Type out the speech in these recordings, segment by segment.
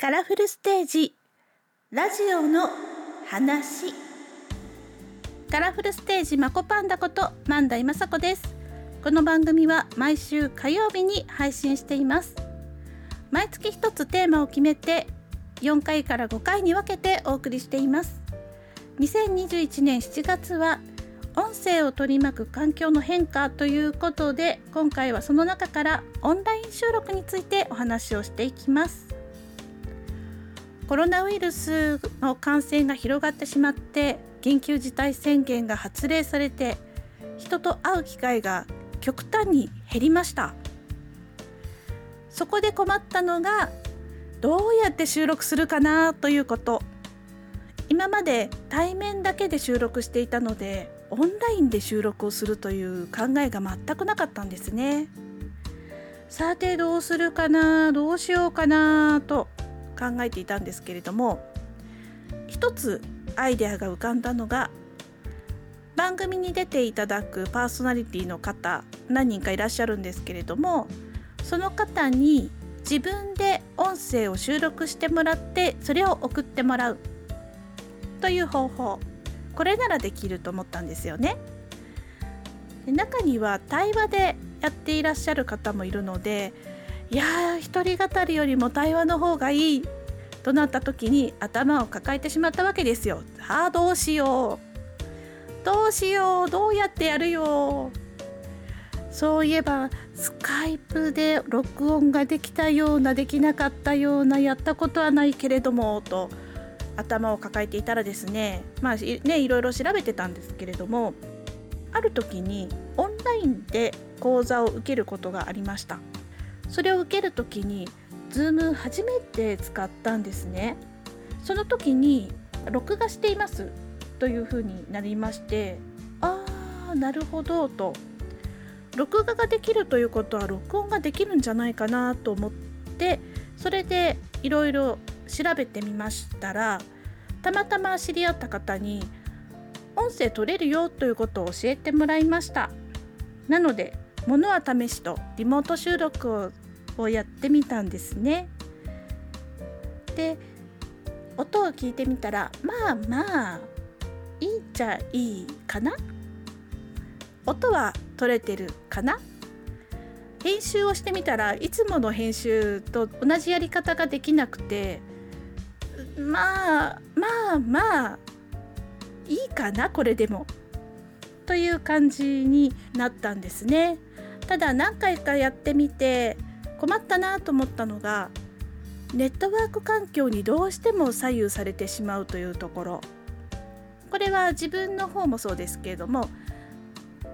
カラフルステージ。ラジオの話。カラフルステージマコパンダこと万代雅子です。この番組は毎週火曜日に配信しています。毎月一つテーマを決めて4回から5回に分けてお送りしています。2021年7月は音声を取り巻く環境の変化ということで今回はその中からオンライン収録についてお話をしていきます。コロナウイルスの感染が広がってしまって緊急事態宣言が発令されて人と会う機会が極端に減りましたそこで困ったのがどうやって収録するかなということ今まで対面だけで収録していたのでオンラインで収録をするという考えが全くなかったんですね。さてどうするかなどうしようかなと考えていたんですけれども一つアイデアが浮かんだのが番組に出ていただくパーソナリティの方何人かいらっしゃるんですけれどもその方に自分で音声を収録してもらってそれを送ってもらうという方法これならできると思ったんですよね。で中には対話でやっていらっしゃる方もいるのでいやー一人語りよりも対話の方がいいとなった時に頭を抱えてしまったわけですよ。ああどうしよう。どうしよう。どうやってやるよ。そういえばスカイプで録音ができたようなできなかったようなやったことはないけれどもと頭を抱えていたらですねまあねいろいろ調べてたんですけれどもある時にオンラインで講座を受けることがありました。それを受ける時に Zoom 初めて使ったんですね。その時に録画していますというふうになりましてああなるほどと。録画ができるということは録音ができるんじゃないかなと思ってそれでいろいろ調べてみましたらたまたま知り合った方に音声取れるよということを教えてもらいました。なので物は試しとリモート収録をやってみたんですね。で音を聞いてみたらまあまあいいっちゃいいかな。音は取れてるかな。編集をしてみたらいつもの編集と同じやり方ができなくてまあまあまあいいかなこれでも。という感じになったんですね。ただ何回かやってみて困ったなと思ったのがネットワーク環境にどうしても左右されてしまうというところ。これは自分の方もそうですけれども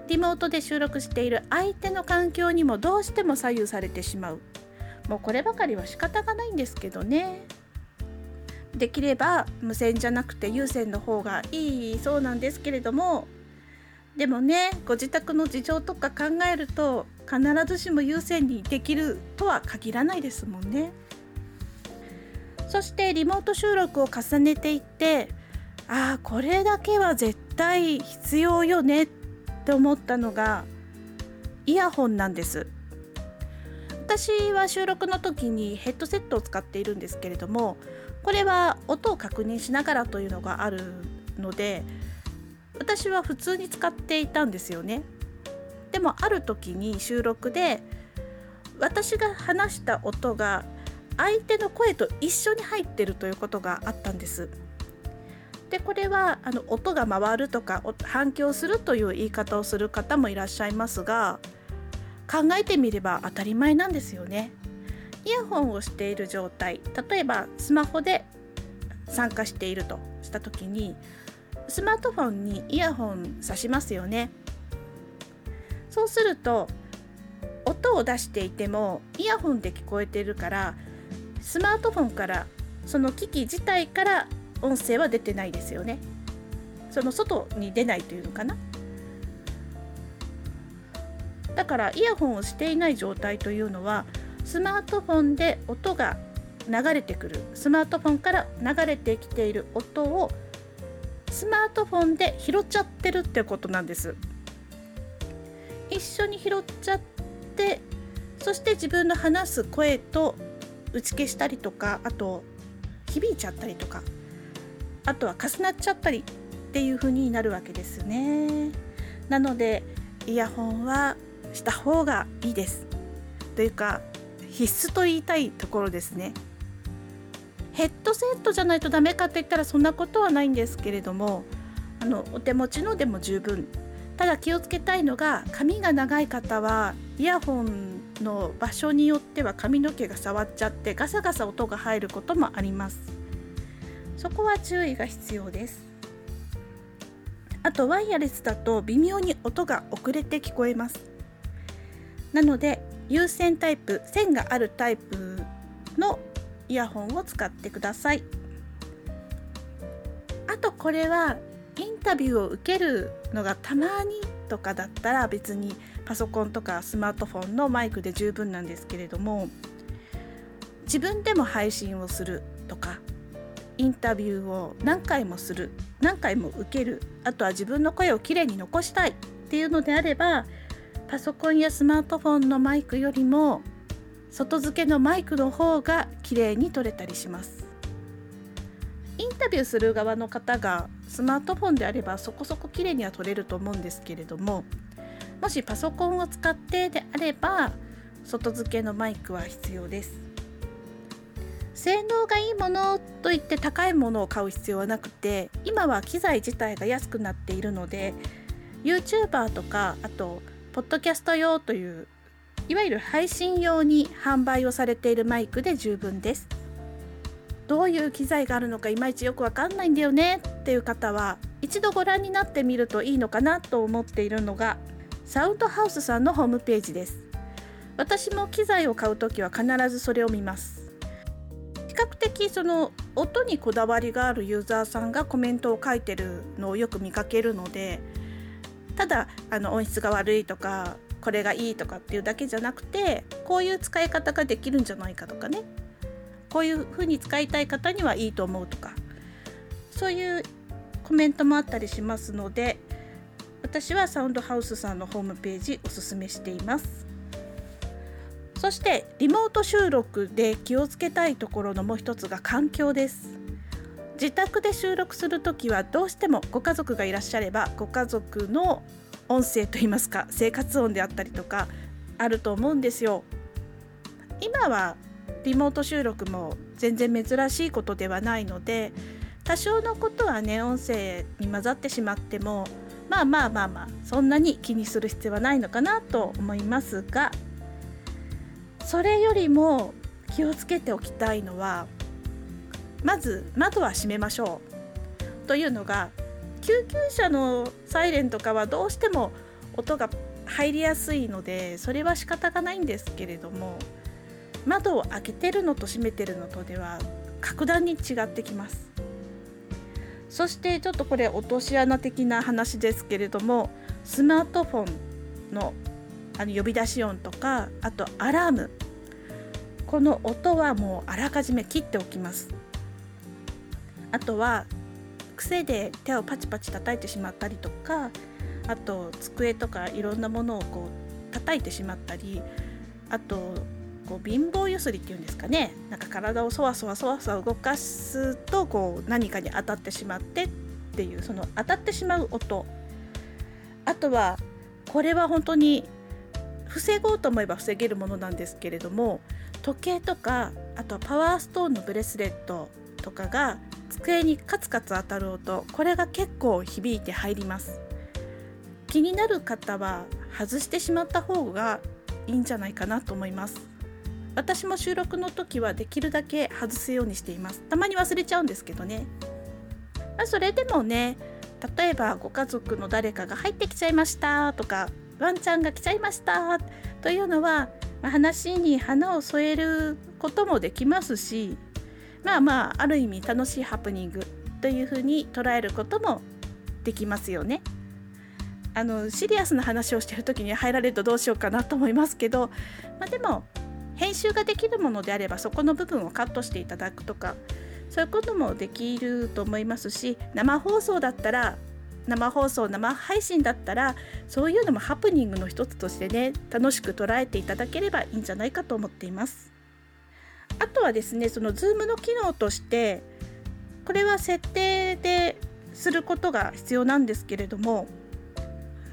リモートで収録している相手の環境にもどうしても左右されてしまう。もうこればかりは仕方がないんですけどね。できれば無線じゃなくて有線の方がいいそうなんですけれども。でもねご自宅の事情とか考えると必ずしも有線にできるとは限らないですもんね。そしてリモート収録を重ねていってああこれだけは絶対必要よねって思ったのがイヤホンなんです私は収録の時にヘッドセットを使っているんですけれどもこれは音を確認しながらというのがあるので私は普通に使っていたんですよねでもある時に収録で私が話した音が相手の声と一緒に入ってるということがあったんです。でこれはあの音が回るとか反響するという言い方をする方もいらっしゃいますが考えてみれば当たり前なんですよね。イヤホンをしている状態例えばスマホで参加しているとした時にスマートフォンにイヤホン挿しますよね。そうすると音を出していてもイヤホンで聞こえてるからスマートフォンからその機器自体から音声は出てないですよね。その外に出ないというのかな。だからイヤホンをしていない状態というのはスマートフォンで音が流れてくる。スマートフォンから流れてきている音をスマートフォンで拾っちゃってるってことなんです。一緒に拾っちゃってそして自分の話す声と打ち消したりとかあと響いちゃったりとかあとは重なっちゃったりっていう風になるわけですね。なのでイヤホンはした方がいいです。というか必須と言いたいところですね。ヘッドセットじゃないとダメかって言ったらそんなことはないんですけれどもあのお手持ちのでも十分ただ気をつけたいのが髪が長い方はイヤホンの場所によっては髪の毛が触っちゃってガサガサ音が入ることもあります。そこは注意が必要です。あとワイヤレスだと微妙に音が遅れて聞こえます。なので有線タイプ線があるタイプのイヤホンを使ってください。あとこれはインタビューを受けるのがたまにとかだったら別にパソコンとかスマートフォンのマイクで十分なんですけれども自分でも配信をするとかインタビューを何回もする何回も受けるあとは自分の声をきれいに残したいっていうのであればパソコンやスマートフォンのマイクよりも外付けのマイクの方が綺麗に撮れたりします。インタビューする側の方がスマートフォンであればそこそこ綺麗には撮れると思うんですけれどももしパソコンを使ってであれば外付けのマイクは必要です。性能がいいものといって高いものを買う必要はなくて今は機材自体が安くなっているので YouTuber とかあとポッドキャスト用といういわゆる配信用に販売をされているマイクで十分です。どういう機材があるのかいまいちよくわかんないんだよねっていう方は一度ご覧になってみるといいのかなと思っているのがサウンドハウスさんのホームページです。私も機材を買う時は必ずそれを見ます。比較的その音にこだわりがあるユーザーさんがコメントを書いてるのをよく見かけるのでただあの音質が悪いとかこれがいいとかっていうだけじゃなくてこういう使い方ができるんじゃないかとかね。こういう風に使いたい方にはいいと思うとかそういうコメントもあったりしますので私はサウンドハウスさんのホームページおすすめしていますそしてリモート収録で気をつけたいところのもう一つが環境です自宅で収録する時はどうしてもご家族がいらっしゃればご家族の音声といいますか生活音であったりとかあると思うんですよ。今はリモート収録も全然珍しいことではないので多少のことはね音声に混ざってしまってもまあまあまあまあそんなに気にする必要はないのかなと思いますがそれよりも気をつけておきたいのはまず窓は閉めましょう。というのが救急車のサイレンとかはどうしても音が入りやすいのでそれは仕方がないんですけれども窓を開けてるのと閉めてるのとでは格段に違ってきます。そしてちょっとこれ落とし穴的な話ですけれどもスマートフォンのあの呼び出し音とかあとアラーム。この音はもうあらかじめ切っておきます。あとは癖で手をパチパチ叩いてしまったりとかあと机とかいろんなものをこう叩いてしまったりあとこう貧乏ゆすりっていうんですかね。なんか体をそわそわそわそわ動かすとこう何かに当たってしまってっていうその当たってしまう音。あとはこれは本当に防ごうと思えば防げるものなんですけれども時計とかあとはパワーストーンのブレスレットとかが机にカツカツ当たる音。これが結構響いて入ります。気になる方は外してしまった方がいいんじゃないかなと思います。私も収録の時はできるだけ外すようにしていますたまに忘れちゃうんですけどね、それでもね例えばご家族の誰かが入ってきちゃいましたとかワンちゃんが来ちゃいましたというのは、話に花を添えることもできますしまあまあある意味楽しいハプニングというふうに捉えることもできますよね。あのシリアスな話をしてる時に入られるとどうしようかなと思いますけど、まあ、でも編集ができるものであればそこの部分をカットしていただくとかそういうこともできると思いますし生放送だったら生放送生配信だったらそういうのもハプニングの一つとしてね楽しく捉えていただければいいんじゃないかと思っています。あとはですねその Zoom の機能としてこれは設定ですることが必要なんですけれども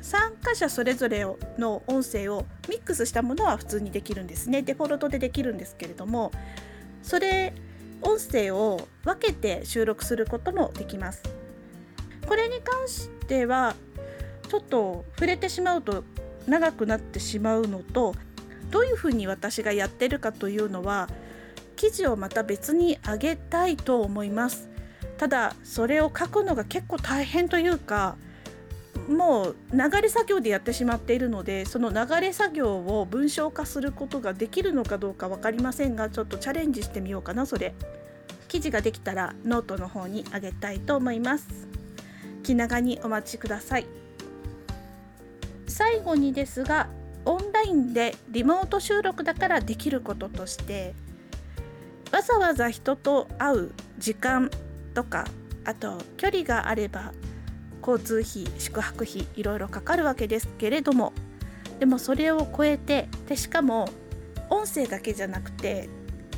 参加者それぞれの音声をミックスしたものは普通にできるんですね。デフォルトでできるんですけれどもそれ音声を分けて収録することもできます。これに関してはちょっと触れてしまうと長くなってしまうのとどういうふうに私がやってるかというのは記事をまた別に上げたいと思います。ただそれを書くのが結構大変というかもう流れ作業でやってしまっているのでその流れ作業を文章化することができるのかどうか分かりませんがちょっとチャレンジしてみようかなそれ。記事ができたらノートの方にあげたいと思います。気長にお待ちください。最後にですがオンラインでリモート収録だからできることとしてわざわざ人と会う時間とかあと距離があれば交通費宿泊費いろいろかかるわけですけれどもでもそれを超えてでしかも音声だけじゃなくて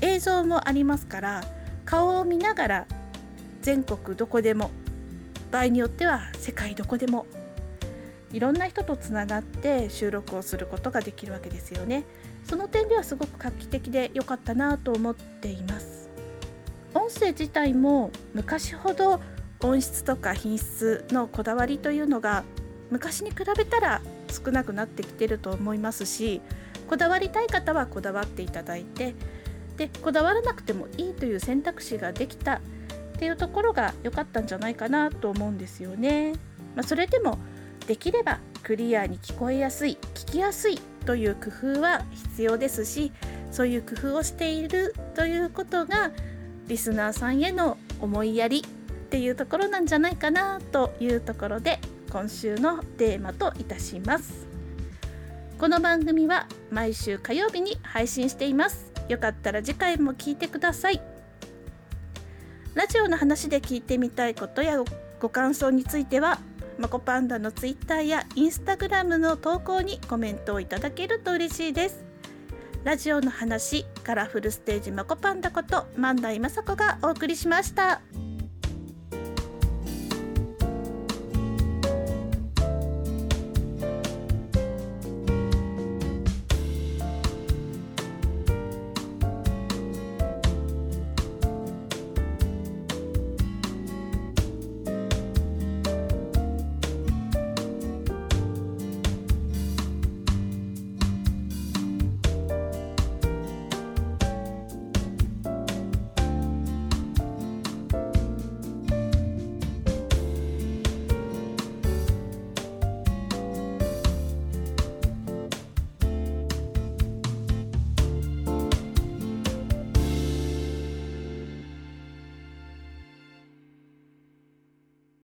映像もありますから顔を見ながら全国どこでも場合によっては世界どこでもいろんな人とつながって収録をすることができるわけですよね。その点ではすごく画期的で良かったなと思っています。音声自体も昔ほど音質とか品質のこだわりというのが昔に比べたら少なくなってきてると思いますしこだわりたい方はこだわっていただいてでこだわらなくてもいいという選択肢ができたっていうところが良かったんじゃないかなと思うんですよね。まあ、それでもできればクリアに聞こえやすい聞きやすいという工夫は必要ですしそういう工夫をしているということがリスナーさんへの思いやりっていうところなんじゃないかなというところで今週のテーマといたします。この番組は毎週火曜日に配信しています。よかったら次回も聞いてください。ラジオの話で聞いてみたいことやご感想についてはマコパンダのツイッターやインスタグラムの投稿にコメントをいただけると嬉しいです。ラジオの話カラフルステージマコパンダこと万代雅子がお送りしました。